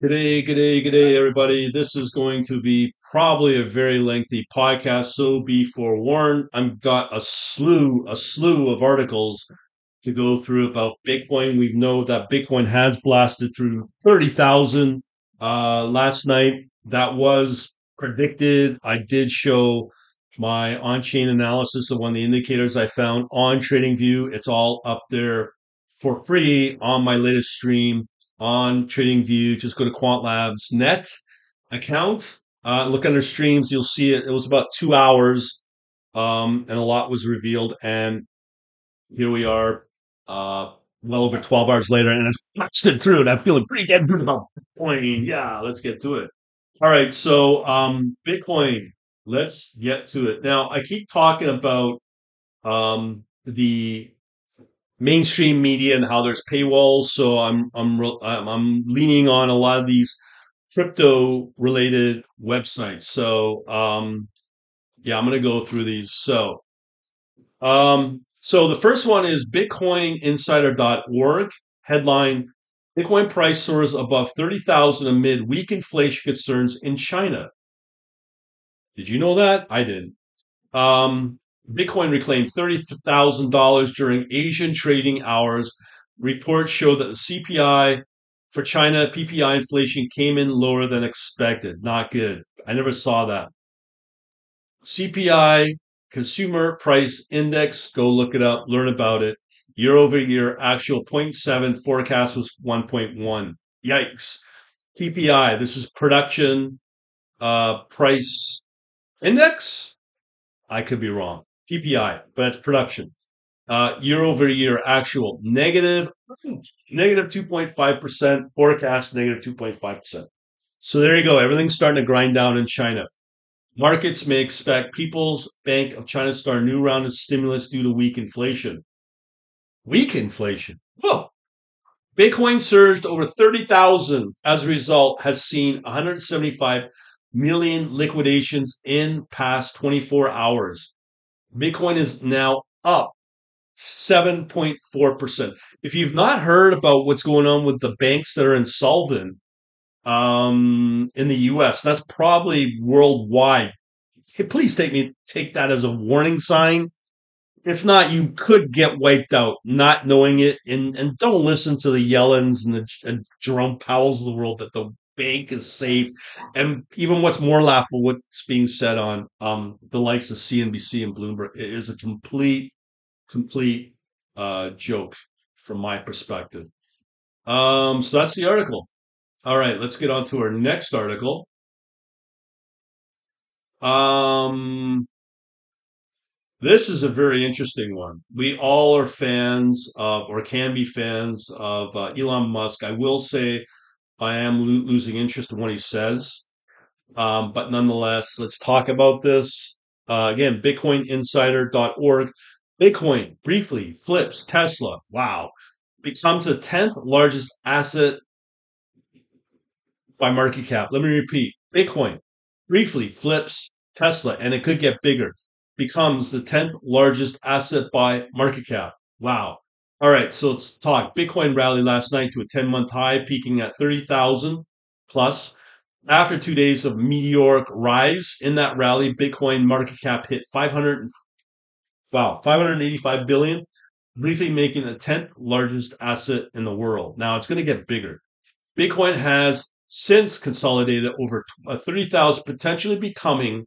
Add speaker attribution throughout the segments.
Speaker 1: G'day, g'day, g'day, everybody. This is going to be probably a very lengthy podcast, so be forewarned. I've got a slew, a slew of articles to go through about Bitcoin. We know that Bitcoin has blasted through 30,000 uh, last night. That was predicted. I did show my on-chain analysis of one of the indicators I found on TradingView. It's all up there for free on my latest stream on TradingView. Just go to Quant Labs Net account. Uh, look under streams. You'll see it. It was about two hours, um, and a lot was revealed. And here we are, uh, well over 12 hours later, and it's busted through. And I'm feeling pretty damn good about Bitcoin. Yeah, let's get to it. All right. So, um, Bitcoin, let's get to it. Now, I keep talking about um, the mainstream media and how there's paywalls. So I'm I'm I'm, leaning on a lot of these crypto related websites. So um, yeah, I'm gonna go through these. So um, so the first one is BitcoinInsider.org headline: Bitcoin price soars above thirty thousand amid weak inflation concerns in China. Did you know that? I didn't. Um, Bitcoin reclaimed $30,000 during Asian trading hours. Reports show that the CPI for China PPI inflation came in lower than expected. Not good. I never saw that. CPI Consumer Price Index, go look it up, learn about it. Year over year, actual 0.7, forecast was 1.1. Yikes. PPI, this is production uh, price index. I could be wrong. PPI, but production. Uh, year over year actual negative, negative 2.5%, forecast negative 2.5%. So there you go. Everything's starting to grind down in China. Markets may expect People's Bank of China to start a new round of stimulus due to weak inflation. Weak inflation. Whoa. Bitcoin surged over 30,000 as a result, has seen 175 million liquidations in past 24 hours. Bitcoin is now up 7.4%. If you've not heard about what's going on with the banks that are insolvent um, in the US, that's probably worldwide. Please take me take that as a warning sign. If not, you could get wiped out not knowing it. And, and don't listen to the Yellens and the and Jerome Powell's of the world that the bank is safe. And even what's more laughable, what's being said on um, the likes of CNBC and Bloomberg is a complete, complete uh, joke from my perspective. Um, so that's the article. All right, let's get on to our next article. Um, this is a very interesting one. We all are fans of, or can be fans of uh, Elon Musk. I will say I am lo- losing interest in what he says. Um, but nonetheless, let's talk about this. Uh, again, BitcoinInsider.org. Bitcoin briefly flips Tesla. Wow. Becomes the 10th largest asset by market cap. Let me repeat Bitcoin briefly flips Tesla, and it could get bigger. Becomes the 10th largest asset by market cap. Wow. All right, so let's talk. Bitcoin rallied last night to a 10 month high, peaking at 30,000 plus. After two days of meteoric rise in that rally, Bitcoin market cap hit 500, wow, 585 billion, briefly making the 10th largest asset in the world. Now it's going to get bigger. Bitcoin has since consolidated over 30,000, potentially becoming,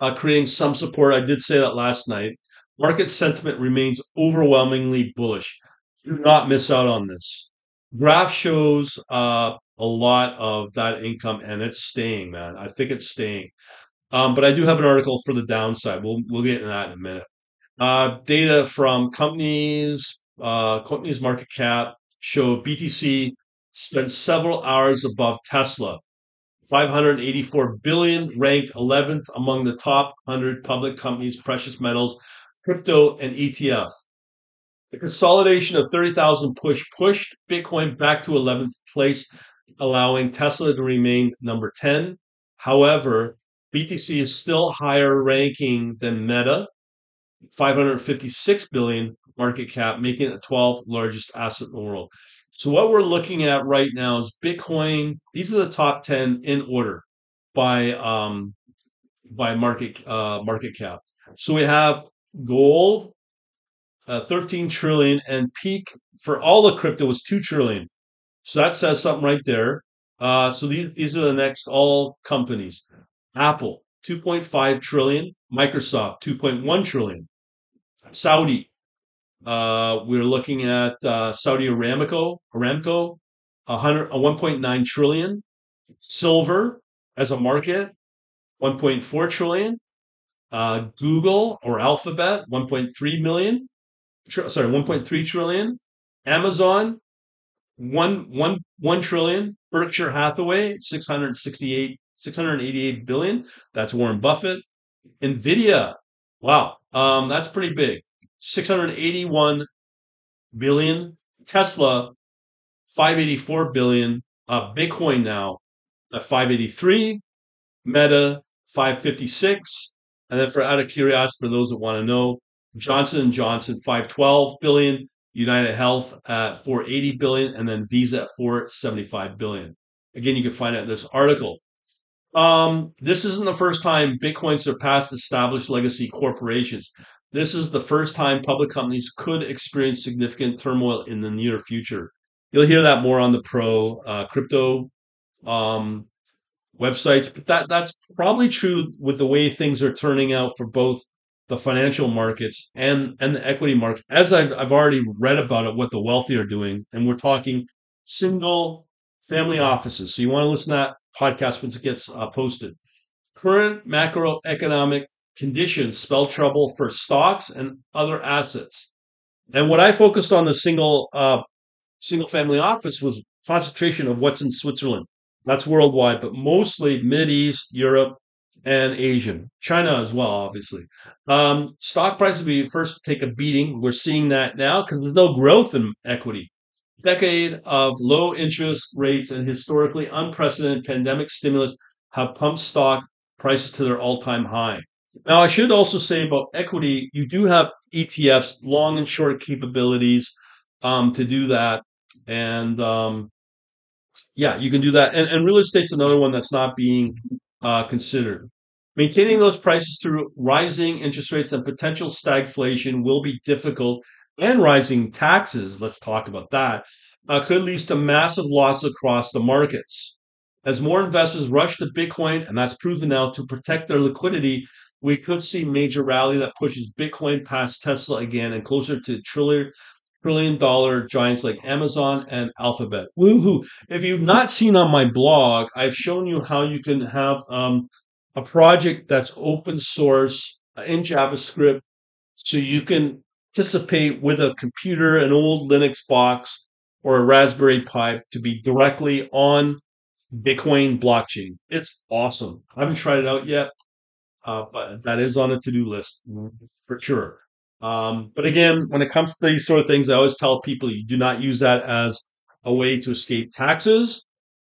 Speaker 1: uh, creating some support. I did say that last night. Market sentiment remains overwhelmingly bullish. Do not miss out on this. Graph shows uh, a lot of that income, and it's staying, man. I think it's staying. Um, but I do have an article for the downside. We'll we'll get into that in a minute. Uh, data from companies, uh, companies market cap show BTC spent several hours above Tesla. 584 billion, ranked 11th among the top 100 public companies, precious metals, crypto, and ETF. The consolidation of 30,000 push pushed Bitcoin back to 11th place, allowing Tesla to remain number 10. However, BTC is still higher ranking than Meta, 556 billion market cap, making it the 12th largest asset in the world. So what we're looking at right now is Bitcoin. These are the top 10 in order by um by market uh market cap. So we have gold, uh, 13 trillion, and peak for all the crypto was 2 trillion. So that says something right there. Uh, so these these are the next all companies. Apple 2.5 trillion, Microsoft 2.1 trillion, Saudi. Uh, we're looking at uh, Saudi Aramco, Aramco, 100, 1.9 trillion. Silver as a market, 1.4 trillion. Uh, Google or Alphabet, 1.3 million. Tr- sorry, 1.3 trillion. Amazon, one, one, one trillion. Berkshire Hathaway, 668, 688 billion. That's Warren Buffett. Nvidia, wow, um, that's pretty big. 681 billion. Tesla, 584 billion. Uh, Bitcoin now at 583. Meta, 556. And then for out of curiosity, for those that want to know, Johnson and Johnson, 512 billion. United Health at 480 billion, and then Visa at 475 billion. Again, you can find out this article. Um, this isn't the first time Bitcoin surpassed established legacy corporations. This is the first time public companies could experience significant turmoil in the near future. You'll hear that more on the pro uh, crypto um, websites, but that that's probably true with the way things are turning out for both the financial markets and and the equity market. As I've I've already read about it, what the wealthy are doing, and we're talking single family offices. So you want to listen to that podcast once it gets uh, posted. Current macroeconomic conditions spell trouble for stocks and other assets. And what I focused on the single uh, single family office was concentration of what's in Switzerland. That's worldwide, but mostly Mid East, Europe, and Asian. China as well, obviously. Um, stock prices will be first take a beating. We're seeing that now because there's no growth in equity. Decade of low interest rates and historically unprecedented pandemic stimulus have pumped stock prices to their all-time high. Now, I should also say about equity, you do have ETFs, long and short capabilities um, to do that. And um, yeah, you can do that. And, and real estate's another one that's not being uh, considered. Maintaining those prices through rising interest rates and potential stagflation will be difficult, and rising taxes, let's talk about that, uh, could lead to massive losses across the markets. As more investors rush to Bitcoin, and that's proven now to protect their liquidity, we could see major rally that pushes Bitcoin past Tesla again and closer to trillion trillion dollar giants like Amazon and Alphabet. Woohoo! If you've not seen on my blog, I've shown you how you can have um, a project that's open source in JavaScript so you can participate with a computer, an old Linux box, or a Raspberry Pi to be directly on Bitcoin blockchain. It's awesome. I haven't tried it out yet, uh, but that is on a to do list for sure. Um, but again, when it comes to these sort of things, I always tell people you do not use that as a way to escape taxes.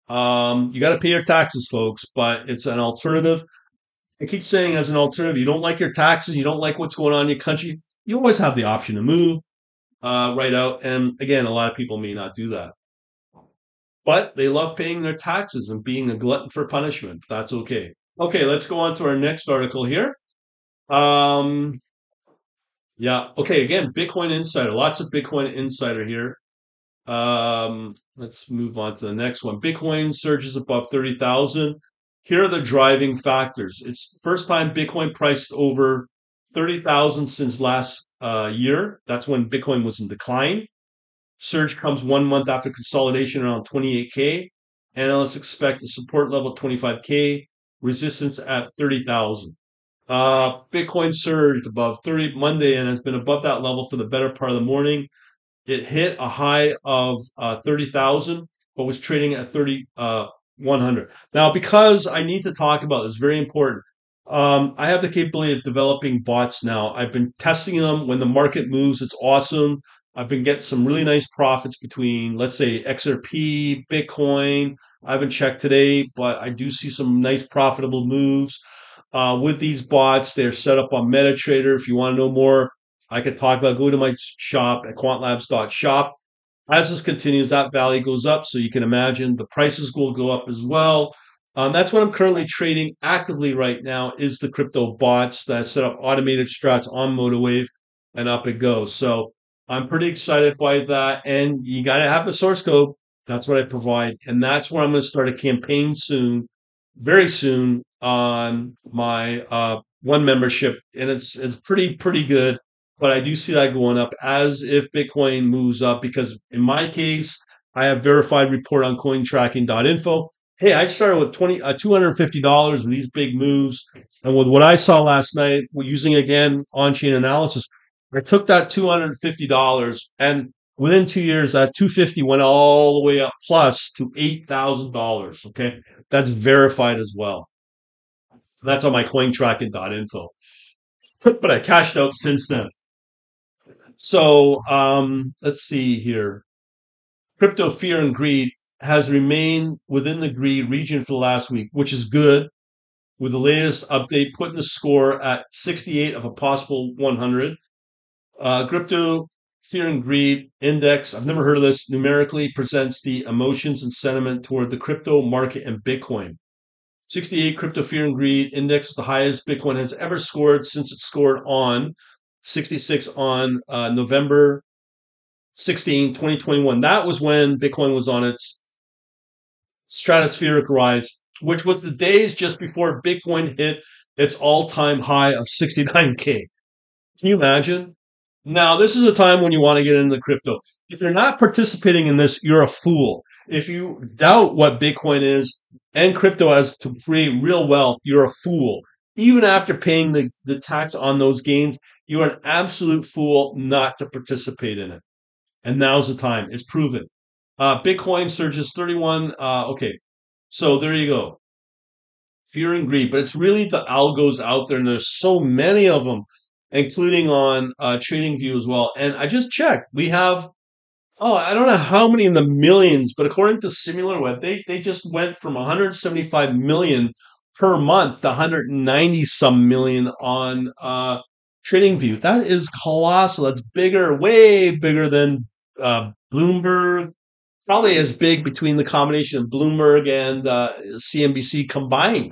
Speaker 1: Um, you got to pay your taxes, folks, but it's an alternative. I keep saying as an alternative, you don't like your taxes, you don't like what's going on in your country, you always have the option to move uh, right out. And again, a lot of people may not do that. But they love paying their taxes and being a glutton for punishment. That's okay. Okay, let's go on to our next article here. Um, yeah. Okay. Again, Bitcoin Insider. Lots of Bitcoin Insider here. Um, let's move on to the next one. Bitcoin surges above 30,000. Here are the driving factors. It's first time Bitcoin priced over 30,000 since last uh, year. That's when Bitcoin was in decline. Surge comes one month after consolidation around 28K. Analysts expect a support level 25K, resistance at 30,000. Uh, Bitcoin surged above 30 Monday and has been above that level for the better part of the morning. It hit a high of uh, 30,000, but was trading at 3,100. uh, Now, because I need to talk about this, very important. Um, I have the capability of developing bots now. I've been testing them when the market moves. It's awesome. I've been getting some really nice profits between, let's say, XRP, Bitcoin. I haven't checked today, but I do see some nice profitable moves. Uh, with these bots, they're set up on MetaTrader. If you want to know more, I could talk about. Go to my shop at quantlabs.shop. As this continues, that value goes up. So you can imagine the prices will go up as well. Um, that's what I'm currently trading actively right now is the crypto bots that set up automated strats on MotiveWave and up it goes. So I'm pretty excited by that. And you got to have a source code. That's what I provide. And that's where I'm going to start a campaign soon, very soon on my uh, one membership. And it's, it's pretty, pretty good. But I do see that going up as if Bitcoin moves up because in my case, I have verified report on cointracking.info. Hey, I started with 20, uh, $250 with these big moves. And with what I saw last night, using again on chain analysis, I took that $250 and within two years, that 250 went all the way up plus to $8,000. Okay. That's verified as well. That's on my cointracking.info. But I cashed out since then. So um, let's see here. Crypto fear and greed has remained within the greed region for the last week, which is good. With the latest update, putting the score at 68 of a possible 100. Uh, crypto Fear and Greed Index, I've never heard of this, numerically presents the emotions and sentiment toward the crypto market and Bitcoin. 68 Crypto Fear and Greed Index, is the highest Bitcoin has ever scored since it scored on 66 on uh, November 16, 2021. That was when Bitcoin was on its stratospheric rise, which was the days just before Bitcoin hit its all time high of 69K. Can you imagine? Now, this is a time when you want to get into crypto. If you're not participating in this, you're a fool. If you doubt what Bitcoin is and crypto as to create real wealth, you're a fool. Even after paying the, the tax on those gains, you're an absolute fool not to participate in it. And now's the time. It's proven. Uh, Bitcoin surges 31. Uh, okay. So there you go. Fear and greed. But it's really the algos out there, and there's so many of them including on uh, TradingView as well. And I just checked. We have, oh, I don't know how many in the millions, but according to SimilarWeb, they, they just went from 175 million per month to 190 some million on uh, TradingView. That is colossal. That's bigger, way bigger than uh, Bloomberg. Probably as big between the combination of Bloomberg and uh, CNBC combined.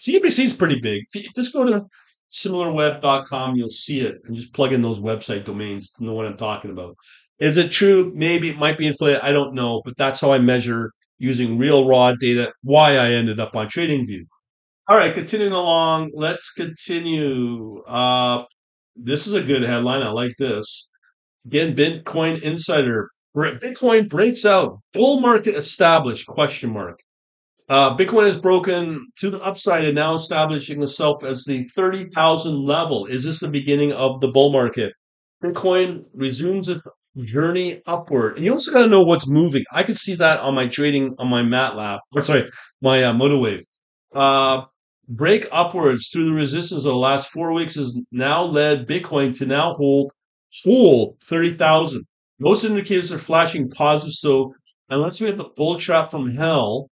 Speaker 1: CNBC is pretty big. Just go to similarweb.com, you'll see it and just plug in those website domains to know what I'm talking about. Is it true? Maybe it might be inflated. I don't know, but that's how I measure using real raw data why I ended up on TradingView. All right, continuing along, let's continue. Uh, this is a good headline. I like this. Again, Bitcoin Insider. Bitcoin breaks out. Bull market established? Question mark. Uh, Bitcoin has broken to the upside and now establishing itself as the 30,000 level. Is this the beginning of the bull market? Bitcoin resumes its journey upward. And you also got to know what's moving. I could see that on my trading on my MATLAB, or sorry, my uh, MotiveWave. Uh, break upwards through the resistance of the last four weeks has now led Bitcoin to now hold full 30,000. Most indicators are flashing positive. So unless we have the bull trap from hell,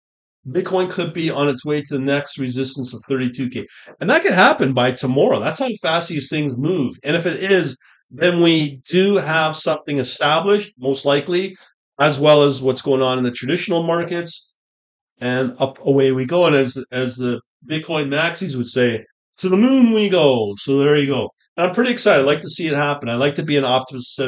Speaker 1: Bitcoin could be on its way to the next resistance of 32K. And that could happen by tomorrow. That's how fast these things move. And if it is, then we do have something established, most likely, as well as what's going on in the traditional markets. And up away we go. And as as the Bitcoin maxis would say, to the moon we go. So there you go. And I'm pretty excited. I like to see it happen. I like to be an optimist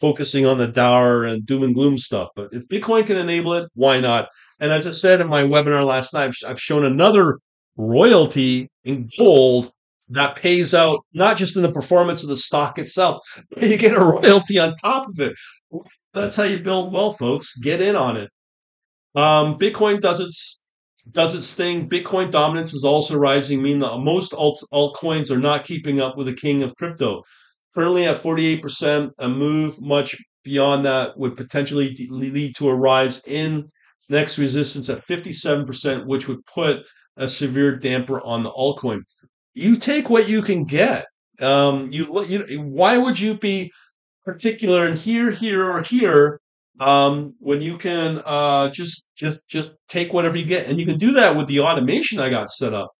Speaker 1: focusing on the dour and doom and gloom stuff. But if Bitcoin can enable it, why not? And as I said in my webinar last night, I've shown another royalty in gold that pays out not just in the performance of the stock itself, but you get a royalty on top of it. That's how you build wealth, folks. Get in on it. Um, Bitcoin does its does its thing. Bitcoin dominance is also rising, meaning that most alt altcoins are not keeping up with the king of crypto. Currently at 48%, a move much beyond that would potentially lead to a rise in next resistance at 57%, which would put a severe damper on the altcoin. You take what you can get. Um, you, you why would you be particular in here, here, or here um, when you can uh, just just just take whatever you get, and you can do that with the automation I got set up.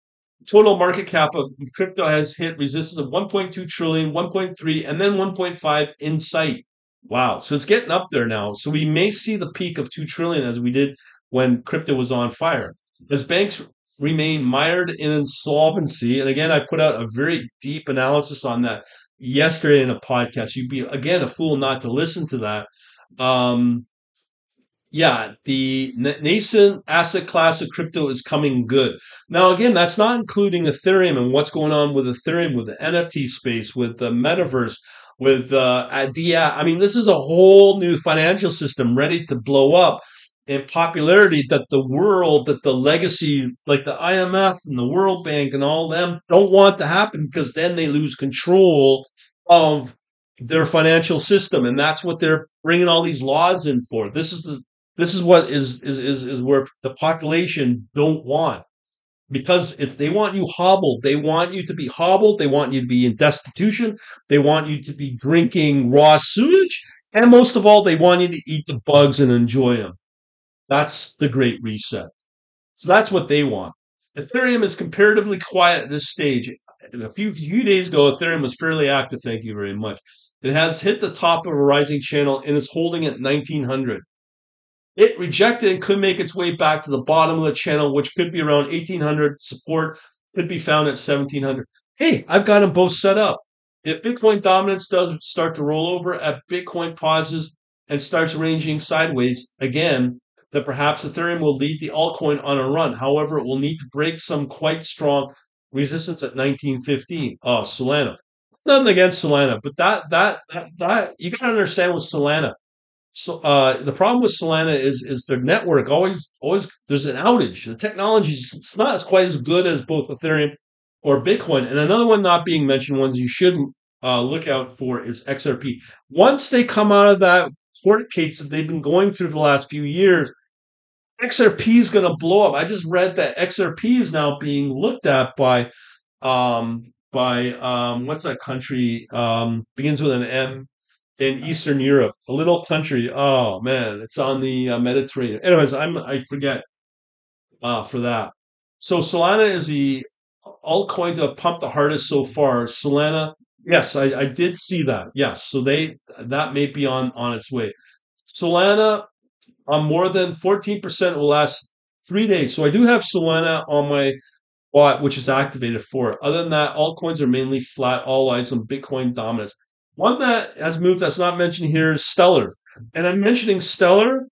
Speaker 1: Total market cap of crypto has hit resistance of 1.2 trillion, 1.3, and then 1.5 in sight. Wow. So it's getting up there now. So we may see the peak of 2 trillion as we did when crypto was on fire. As banks remain mired in insolvency, and again, I put out a very deep analysis on that yesterday in a podcast. You'd be, again, a fool not to listen to that. Um, yeah, the nascent asset class of crypto is coming good. Now, again, that's not including Ethereum and what's going on with Ethereum, with the NFT space, with the metaverse, with uh, Adia. I mean, this is a whole new financial system ready to blow up in popularity that the world, that the legacy, like the IMF and the World Bank and all them, don't want to happen because then they lose control of their financial system, and that's what they're bringing all these laws in for. This is the this is what is is is, is where the population don't want because if they want you hobbled, they want you to be hobbled, they want you to be in destitution, they want you to be drinking raw sewage, and most of all, they want you to eat the bugs and enjoy them. That's the great reset. So that's what they want. Ethereum is comparatively quiet at this stage. A few few days ago, Ethereum was fairly active. Thank you very much. It has hit the top of a rising channel and is holding at 1900. It rejected and could make its way back to the bottom of the channel, which could be around 1800. Support could be found at 1700. Hey, I've got them both set up. If Bitcoin dominance does start to roll over, at Bitcoin pauses and starts ranging sideways again, then perhaps Ethereum will lead the altcoin on a run. However, it will need to break some quite strong resistance at 1915. Oh, Solana. Nothing against Solana, but that that that, that you got to understand with Solana so uh, the problem with Solana is is their network always always there's an outage. The technology is not as quite as good as both Ethereum or Bitcoin. And another one not being mentioned, ones you shouldn't uh, look out for is XRP. Once they come out of that court case that they've been going through the last few years, XRP is going to blow up. I just read that XRP is now being looked at by um, by um, what's that country um, begins with an M in Eastern Europe, a little country. Oh man, it's on the uh, Mediterranean. Anyways, I'm I forget uh, for that. So Solana is the altcoin to pump the hardest so far. Solana, yes, I, I did see that. Yes, so they that may be on on its way. Solana on more than 14% will last three days. So I do have Solana on my bot, which is activated for it. Other than that, altcoins are mainly flat, all eyes on Bitcoin dominance. One that has moved that's not mentioned here is Stellar. And I'm mentioning Stellar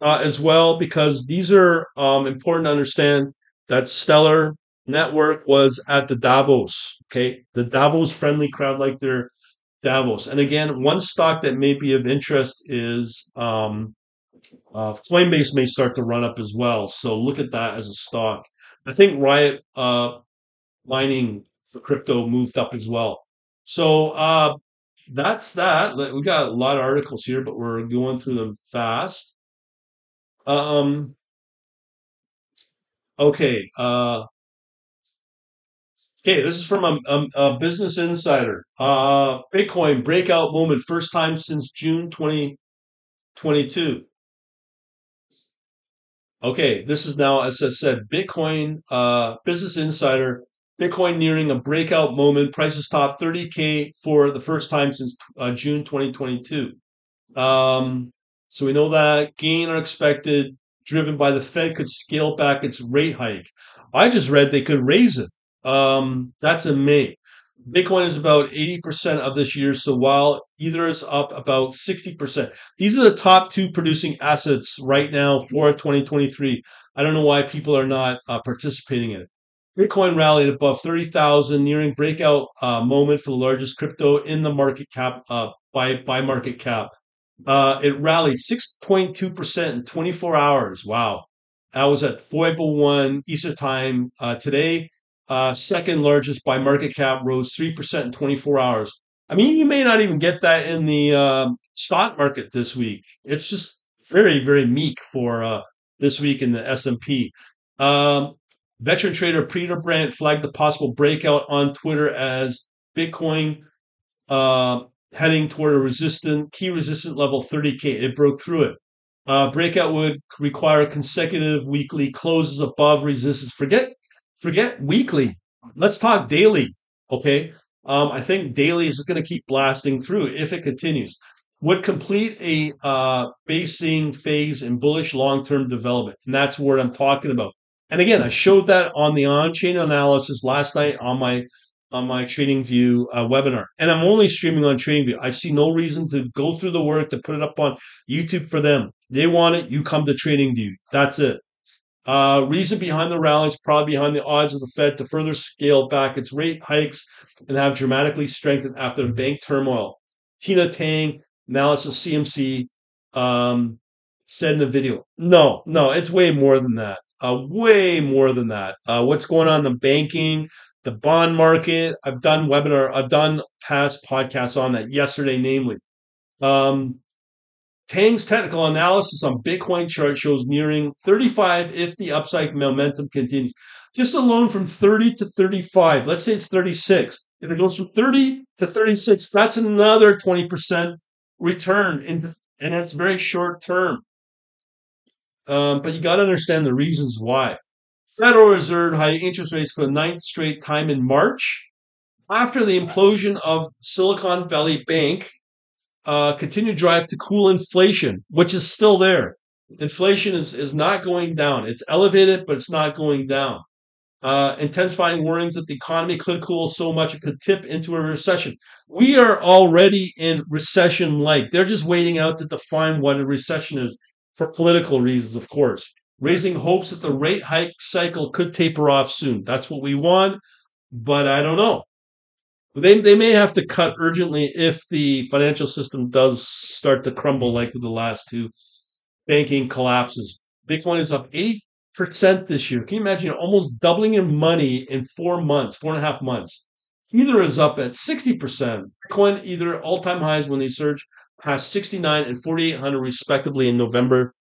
Speaker 1: uh, as well because these are um, important to understand that Stellar Network was at the Davos, okay? The Davos friendly crowd like their Davos. And again, one stock that may be of interest is um, uh, Coinbase may start to run up as well. So look at that as a stock. I think Riot uh, mining for crypto moved up as well. So uh, that's that. We got a lot of articles here, but we're going through them fast. Um. Okay. Uh. Okay, this is from a, a, a Business Insider. Uh, Bitcoin breakout moment, first time since June 2022. Okay, this is now, as I said, Bitcoin uh, Business Insider Bitcoin nearing a breakout moment. Prices top 30K for the first time since uh, June 2022. Um, so we know that gain are expected, driven by the Fed could scale back its rate hike. I just read they could raise it. Um, that's in May. Bitcoin is about 80% of this year. So while Ether is up about 60%, these are the top two producing assets right now for 2023. I don't know why people are not uh, participating in it. Bitcoin rallied above 30,000, nearing breakout uh, moment for the largest crypto in the market cap uh, by, by market cap. Uh, it rallied 6.2% in 24 hours. Wow. That was at 401 Eastern time uh, today. Uh, second largest by market cap rose 3% in 24 hours. I mean, you may not even get that in the um, stock market this week. It's just very, very meek for uh, this week in the S&P. Um, Veteran trader Peter Brandt flagged the possible breakout on Twitter as Bitcoin uh, heading toward a resistant key resistant level 30k. It broke through it. Uh, breakout would require consecutive weekly closes above resistance. Forget forget weekly. Let's talk daily. Okay. Um, I think daily is going to keep blasting through if it continues. would complete a uh, basing phase in bullish long-term development, and that's what I'm talking about. And again, I showed that on the on-chain analysis last night on my on my TradingView uh, webinar, and I'm only streaming on TradingView. I see no reason to go through the work to put it up on YouTube for them. They want it, you come to TradingView. That's it. Uh, reason behind the rally is probably behind the odds of the Fed to further scale back its rate hikes and have dramatically strengthened after bank turmoil. Tina Teng, analysis CMC, um, said in the video. No, no, it's way more than that. Uh, way more than that. Uh, what's going on in the banking, the bond market? I've done webinar, I've done past podcasts on that yesterday, namely. Um, Teng's technical analysis on Bitcoin chart shows nearing 35 if the upside momentum continues. Just alone from 30 to 35, let's say it's 36. If it goes from 30 to 36, that's another 20% return, in, and that's very short term. Um, but you got to understand the reasons why. Federal Reserve high interest rates for the ninth straight time in March after the implosion of Silicon Valley Bank. Uh, continued drive to cool inflation, which is still there. Inflation is, is not going down. It's elevated, but it's not going down. Uh, intensifying warnings that the economy could cool so much it could tip into a recession. We are already in recession like. They're just waiting out to define what a recession is for political reasons, of course, raising hopes that the rate hike cycle could taper off soon. That's what we want, but I don't know. They, they may have to cut urgently if the financial system does start to crumble like with the last two banking collapses. Bitcoin is up 80% this year. Can you imagine almost doubling in money in four months, four and a half months? Ether is up at 60%. Bitcoin either all-time highs when they surge past 69 and 4,800 respectively in November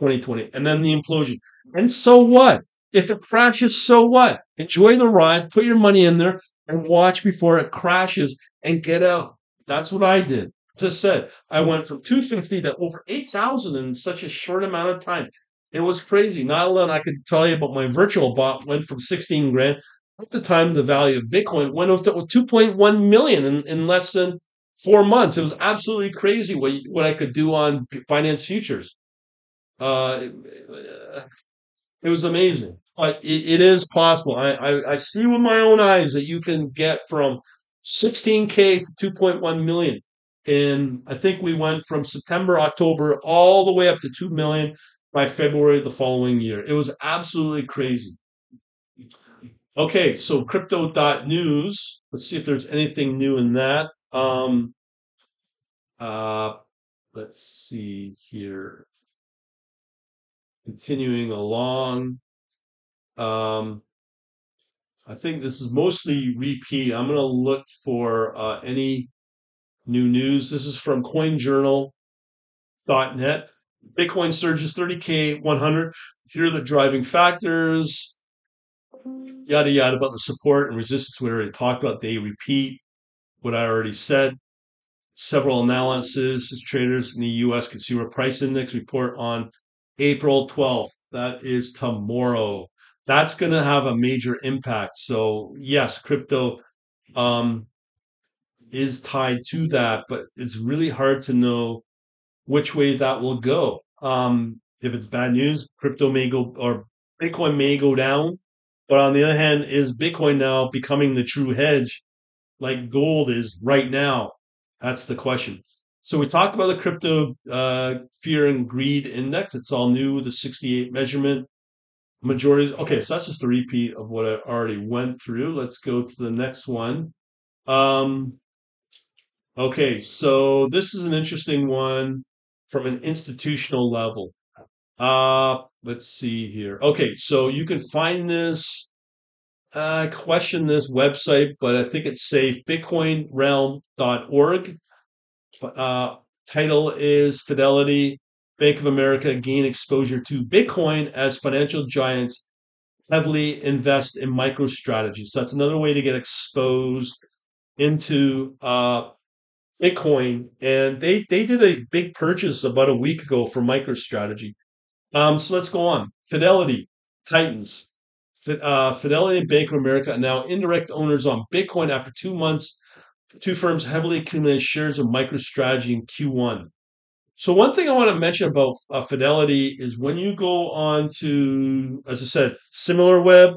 Speaker 1: 2020. And then the implosion. And so what? If it crashes, so what? Enjoy the ride, put your money in there, and watch before it crashes and get out. That's what I did. I said, I went from 250 to over 8,000 in such a short amount of time. It was crazy. Not alone I could tell you about my virtual bot went from 16 grand. At the time, the value of Bitcoin went up to 2.1 million in, in less than four months. It was absolutely crazy what, what I could do on Binance futures. Uh, it was amazing. But it, it is possible. I, I, I see with my own eyes that you can get from 16K to 2.1 million. And I think we went from September, October, all the way up to 2 million by February the following year. It was absolutely crazy. Okay, so crypto.news. Let's see if there's anything new in that. Um, uh, let's see here. Continuing along. Um, I think this is mostly repeat. I'm going to look for uh, any new news. This is from CoinJournal.net. Bitcoin surges 30K 100. Here are the driving factors. Yada yada about the support and resistance we already talked about. They repeat what I already said. Several analysis traders in the U.S. Consumer Price Index report on April 12th. That is tomorrow. That's going to have a major impact. So yes, crypto um, is tied to that, but it's really hard to know which way that will go. Um, if it's bad news, crypto may go or Bitcoin may go down. But on the other hand, is Bitcoin now becoming the true hedge like gold is right now? That's the question. So we talked about the crypto uh, fear and greed index. It's all new, the 68 measurement. Majority. Okay, so that's just a repeat of what I already went through. Let's go to the next one. Um, okay, so this is an interesting one from an institutional level. Uh, let's see here. Okay, so you can find this I question this website, but I think it's safe. BitcoinRealm.org. Uh, title is Fidelity Bank of America gain exposure to Bitcoin as financial giants heavily invest in micro strategies. So that's another way to get exposed into uh, Bitcoin. And they, they did a big purchase about a week ago for MicroStrategy. Um, so let's go on. Fidelity, Titans, uh, Fidelity and Bank of America are now indirect owners on Bitcoin after two months two firms heavily accumulated shares of MicroStrategy in Q1. So one thing I want to mention about uh, Fidelity is when you go on to, as I said, similar web,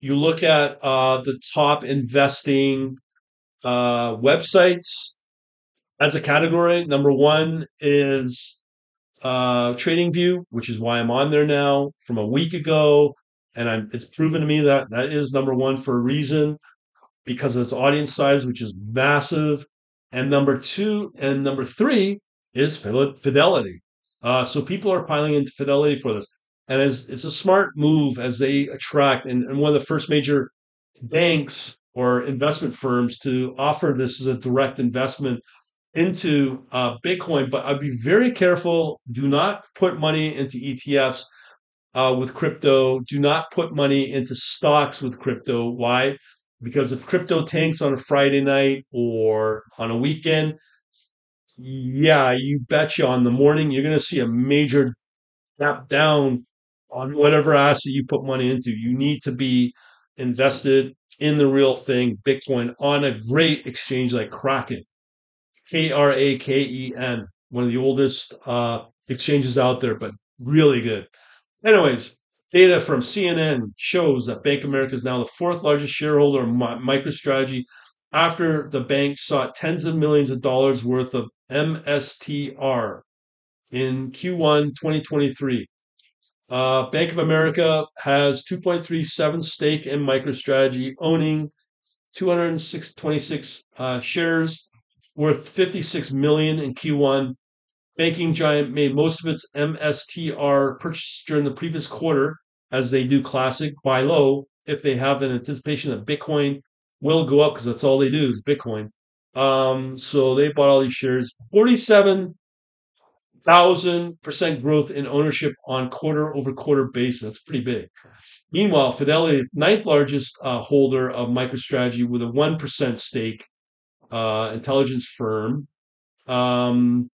Speaker 1: you look at uh, the top investing uh, websites as a category. Number one is uh, TradingView, which is why I'm on there now from a week ago, and I'm, it's proven to me that that is number one for a reason because of its audience size, which is massive. And number two and number three is Fidelity. Uh, so people are piling into Fidelity for this. And as, it's a smart move as they attract, and, and one of the first major banks or investment firms to offer this as a direct investment into uh, Bitcoin. But I'd be very careful. Do not put money into ETFs uh, with crypto. Do not put money into stocks with crypto. Why? Because if crypto tanks on a Friday night or on a weekend, yeah, you betcha on the morning you're going to see a major tap down on whatever asset you put money into. You need to be invested in the real thing, Bitcoin, on a great exchange like Kraken, K R A K E N, one of the oldest uh, exchanges out there, but really good. Anyways, data from CNN shows that Bank of America is now the fourth largest shareholder of MicroStrategy after the bank sought tens of millions of dollars worth of MSTR in Q1 2023. Uh, Bank of America has 2.37 stake in MicroStrategy, owning 226 uh, shares worth 56 million in Q1. Banking giant made most of its MSTR purchase during the previous quarter, as they do classic buy low if they have an anticipation that Bitcoin will go up because that's all they do is Bitcoin. Um, so they bought all these shares. 47 thousand percent growth in ownership on quarter over quarter basis. That's pretty big. Meanwhile, Fidelity, ninth largest uh, holder of MicroStrategy, with a one percent stake, uh, intelligence firm. Um,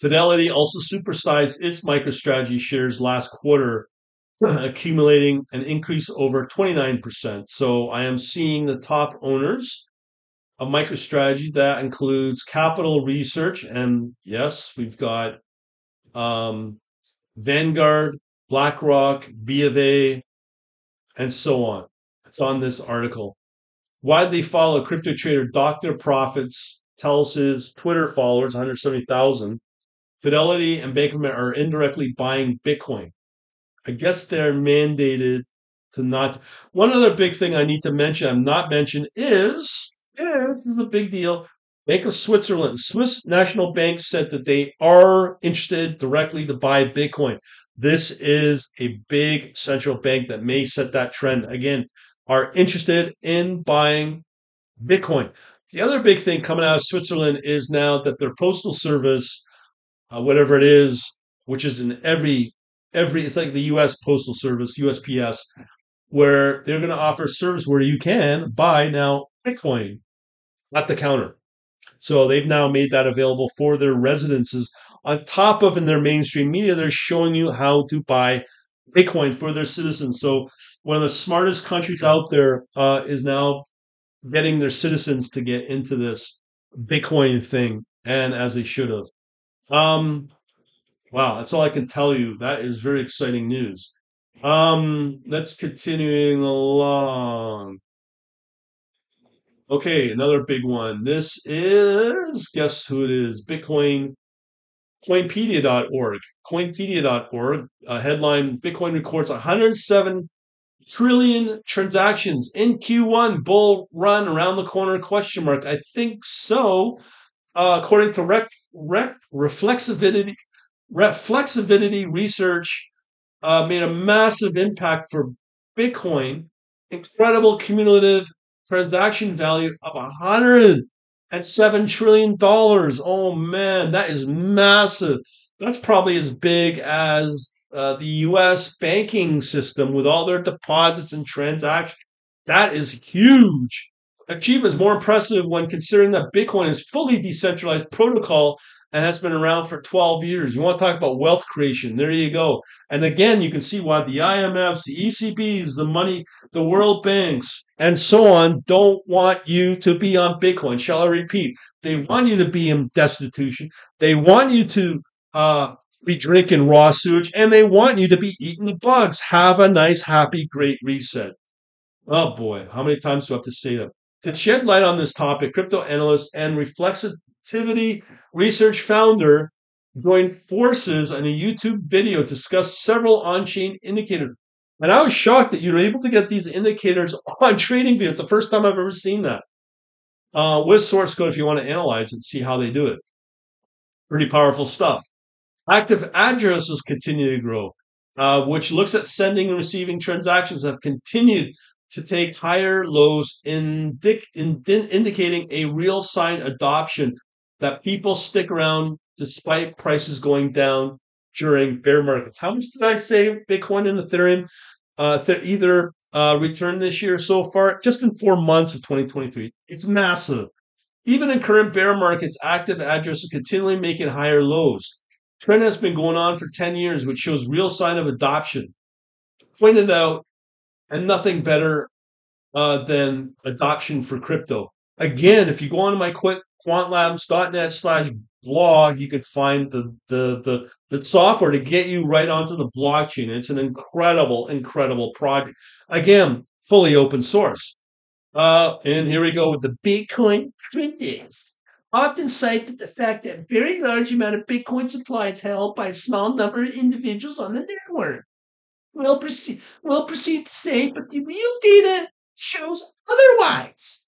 Speaker 1: Fidelity also supersized its MicroStrategy shares last quarter, accumulating an increase over 29%. So I am seeing the top owners of MicroStrategy that includes capital research. And yes, we've got um, Vanguard, BlackRock, B of A, and so on. It's on this article. Why did they follow crypto trader Dr. Profits tells his Twitter followers, 170,000, Fidelity and Bank of America are indirectly buying Bitcoin. I guess they're mandated to not. One other big thing I need to mention, I'm not mentioned, is yeah, this is a big deal. Bank of Switzerland, Swiss National Bank said that they are interested directly to buy Bitcoin. This is a big central bank that may set that trend. Again, are interested in buying Bitcoin. The other big thing coming out of Switzerland is now that their postal service, uh, whatever it is, which is in every every, it's like the U.S. Postal Service, USPS, where they're going to offer service where you can buy now Bitcoin at the counter. So they've now made that available for their residences. On top of in their mainstream media, they're showing you how to buy Bitcoin for their citizens. So one of the smartest countries out there uh, is now getting their citizens to get into this Bitcoin thing, and as they should have. Um, wow, that's all I can tell you. That is very exciting news. Um, let's continuing along. Okay, another big one. This is, guess who it is? Bitcoin, Coinpedia.org. Coinpedia.org, a headline Bitcoin records 107 trillion transactions in Q1. Bull run around the corner? Question mark. I think so. Uh, according to Rec, Rec, Reflexivity, Reflexivity Research, uh, made a massive impact for Bitcoin. Incredible cumulative transaction value of $107 trillion. Oh man, that is massive. That's probably as big as uh, the US banking system with all their deposits and transactions. That is huge. Achievement is more impressive when considering that Bitcoin is fully decentralized protocol and that's been around for 12 years. You want to talk about wealth creation? There you go. And again, you can see why the IMFs, the ECBs, the money, the World Banks, and so on don't want you to be on Bitcoin. Shall I repeat? They want you to be in destitution. They want you to uh, be drinking raw sewage, and they want you to be eating the bugs. Have a nice, happy, great reset. Oh boy, how many times do I have to say that? To shed light on this topic, crypto analyst and reflexivity research founder joined forces in a YouTube video to discuss several on-chain indicators. And I was shocked that you were able to get these indicators on TradingView. It's the first time I've ever seen that. Uh, with source code if you want to analyze it, see how they do it. Pretty powerful stuff. Active addresses continue to grow, uh, which looks at sending and receiving transactions have continued to take higher lows, indic- indicating a real sign adoption that people stick around despite prices going down during bear markets. How much did I say Bitcoin and Ethereum uh, th- either uh, returned this year so far? Just in four months of 2023, it's massive. Even in current bear markets, active addresses continually making higher lows. Trend has been going on for 10 years, which shows real sign of adoption. Pointed out and nothing better uh, than adoption for crypto. Again, if you go on to my quantlabs.net slash blog, you could find the, the, the, the software to get you right onto the blockchain. It's an incredible, incredible project. Again, fully open source. Uh, and here we go with the Bitcoin critics. Often cite the fact that very large amount of Bitcoin supply is held by a small number of individuals on the network. We'll proceed, we'll proceed to say, but the real data shows otherwise.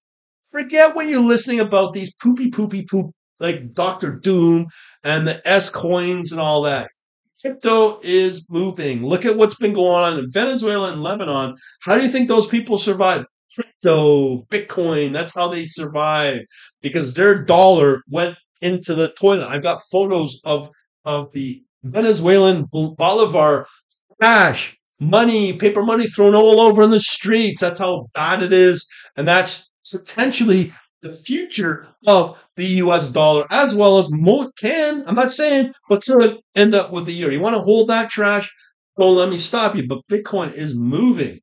Speaker 1: Forget when you're listening about these poopy, poopy, poop, like Dr. Doom and the S coins and all that. Crypto is moving. Look at what's been going on in Venezuela and Lebanon. How do you think those people survive? Crypto, Bitcoin, that's how they survive because their dollar went into the toilet. I've got photos of, of the Venezuelan Bolivar cash money, paper money thrown all over in the streets. That's how bad it is. And that's potentially the future of the US dollar, as well as more can, I'm not saying, but to end up with the year. You want to hold that trash? Don't let me stop you. But Bitcoin is moving.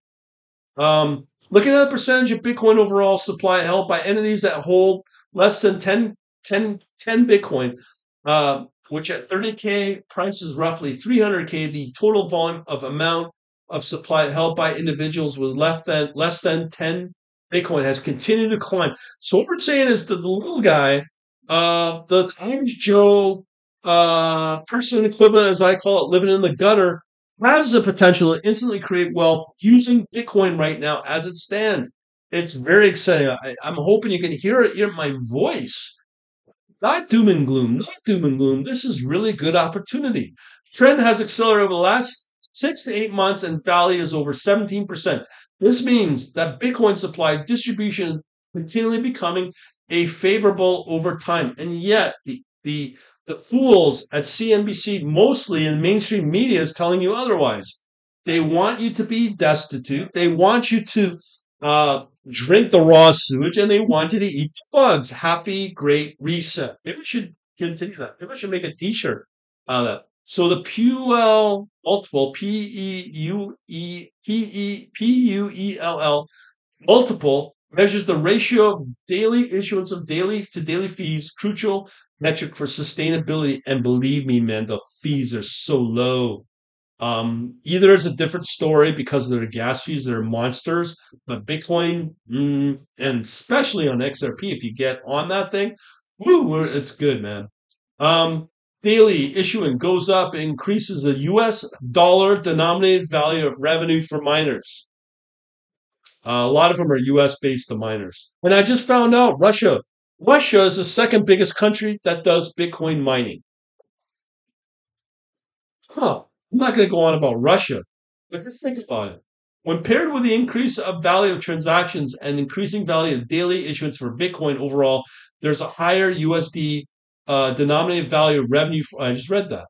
Speaker 1: Um, looking at the percentage of Bitcoin overall supply held by entities that hold less than 10, 10, 10 Bitcoin, uh, which at 30K price is roughly 300K, the total volume of amount of supply held by individuals with less than less than 10 Bitcoin has continued to climb. So what we're saying is that the little guy, uh, the average Joe uh, person equivalent, as I call it, living in the gutter, has the potential to instantly create wealth using Bitcoin right now as it stands. It's very exciting. I, am hoping you can hear it in my voice. Not doom and gloom, not doom and gloom. This is really good opportunity. Trend has accelerated over the last six to eight months and value is over 17%. This means that Bitcoin supply distribution is continually becoming a favorable over time. And yet the the the fools at CNBC, mostly in mainstream media, is telling you otherwise. They want you to be destitute. They want you to uh, drink the raw sewage, and they want you to eat the bugs. Happy, great reset. Maybe we should continue that. Maybe I should make a T-shirt out of that. So the Puell multiple, P E U E P E P U E L L multiple measures the ratio of daily issuance of daily to daily fees, crucial metric for sustainability. And believe me, man, the fees are so low. Um, Ether it's a different story because of their gas fees, they're monsters, but Bitcoin, mm, and especially on XRP, if you get on that thing, woo, it's good, man. Um, daily issuing goes up, increases the US dollar denominated value of revenue for miners. Uh, a lot of them are US based the miners. And I just found out Russia. Russia is the second biggest country that does Bitcoin mining. Huh. I'm not going to go on about Russia, but just think about it. When paired with the increase of value of transactions and increasing value of daily issuance for Bitcoin overall, there's a higher USD uh, denominated value of revenue. I just read that.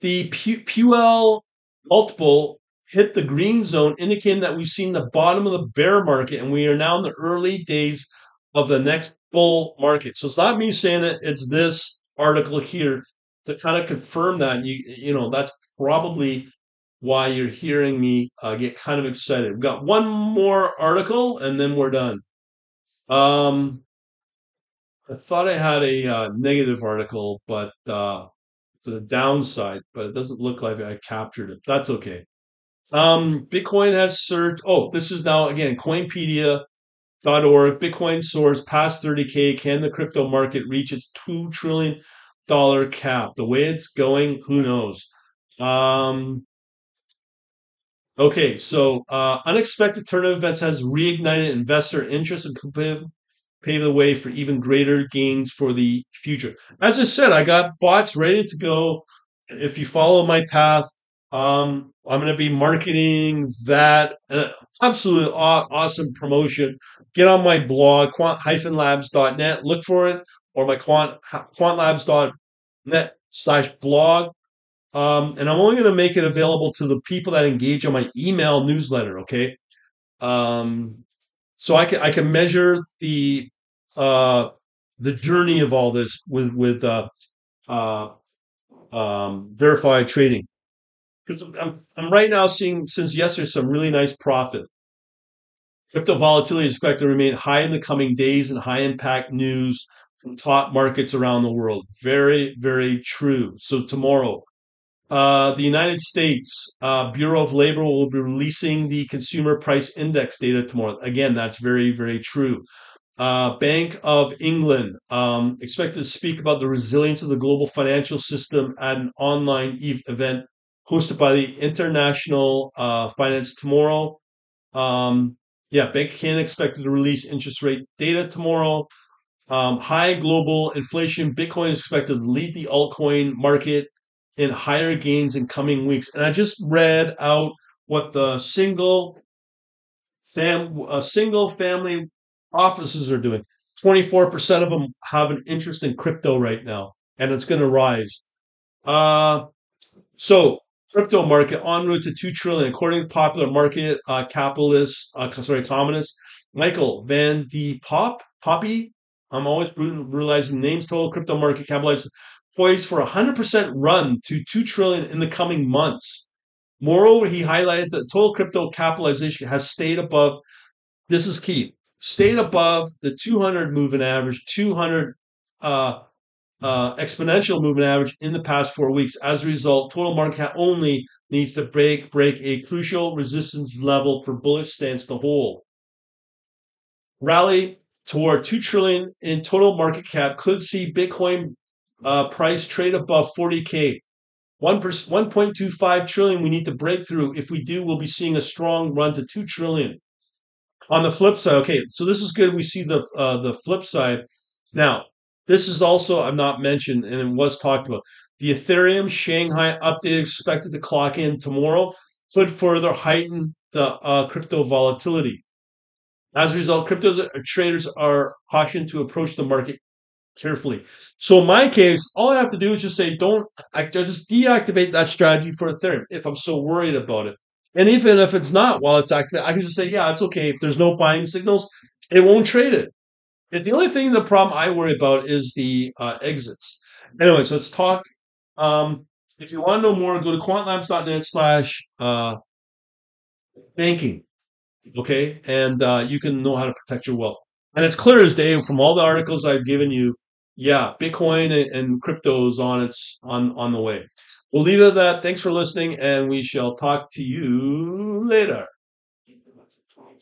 Speaker 1: The Puell multiple hit the green zone, indicating that we've seen the bottom of the bear market and we are now in the early days of the next bull market. So it's not me saying it, it's this article here to kind of confirm that. And You you know, that's probably why you're hearing me uh, get kind of excited. We've got one more article and then we're done. Um, I thought I had a uh, negative article, but uh, for the downside, but it doesn't look like I captured it. That's okay. Um, Bitcoin has surged. Oh, this is now again Coinpedia.org. Bitcoin soars past 30k. Can the crypto market reach its two trillion dollar cap? The way it's going, who knows? Um, okay, so uh, unexpected turn of events has reignited investor interest and could pave the way for even greater gains for the future. As I said, I got bots ready to go. If you follow my path, um, I'm going to be marketing that. Uh, absolutely aw- awesome promotion. Get on my blog, quant-labs.net. Look for it, or my quant quantlabs.net slash blog. Um, and I'm only going to make it available to the people that engage on my email newsletter. Okay. Um, so I can I can measure the uh, the journey of all this with with uh, uh, um, verified trading because I'm, I'm right now seeing since yesterday some really nice profit. Crypto volatility is expected to remain high in the coming days and high impact news from top markets around the world. Very, very true. So tomorrow, uh, the United States uh, Bureau of Labor will be releasing the consumer price index data tomorrow. Again, that's very, very true. Uh, Bank of England um, expected to speak about the resilience of the global financial system at an online event hosted by the International uh, Finance tomorrow. Um, yeah, Bank of Canada expected to release interest rate data tomorrow. Um, high global inflation, Bitcoin is expected to lead the altcoin market in higher gains in coming weeks. And I just read out what the single fam, single family offices are doing. 24% of them have an interest in crypto right now, and it's going to rise. Uh, so crypto market en route to 2 trillion, according to popular market uh, capitalist, uh, sorry, economist Michael Van de Pop, Poppy. I'm always realizing names. Total crypto market capitalized poised for a 100% run to 2 trillion in the coming months. Moreover, he highlighted that total crypto capitalization has stayed above. This is key stayed above the 200 moving average, 200 uh, uh, exponential moving average in the past four weeks. As a result, total market cap only needs to break break a crucial resistance level for bullish stance to hold. Rally toward two trillion in total market cap could see Bitcoin uh, price trade above 40k. 1 1.25 trillion we need to break through. If we do, we'll be seeing a strong run to 2 trillion. On the flip side, okay, so this is good. We see the uh, the flip side. Now, this is also I've not mentioned, and it was talked about. The Ethereum Shanghai update expected to clock in tomorrow could further heighten the uh, crypto volatility. As a result, crypto traders are cautioned to approach the market carefully. So in my case, all I have to do is just say, don't, I just deactivate that strategy for Ethereum if I'm so worried about it. And even if it's not while it's active, I can just say, yeah, it's okay. If there's no buying signals, it won't trade it. The only thing, the problem I worry about is the uh, exits. Anyways, let's talk. Um, if you want to know more, go to quantlabs.net slash uh, banking. Okay. And uh, you can know how to protect your wealth. And it's clear as day from all the articles I've given you. Yeah, Bitcoin and, and crypto is on its on on the way. We'll leave it at that. Thanks for listening, and we shall talk to you later.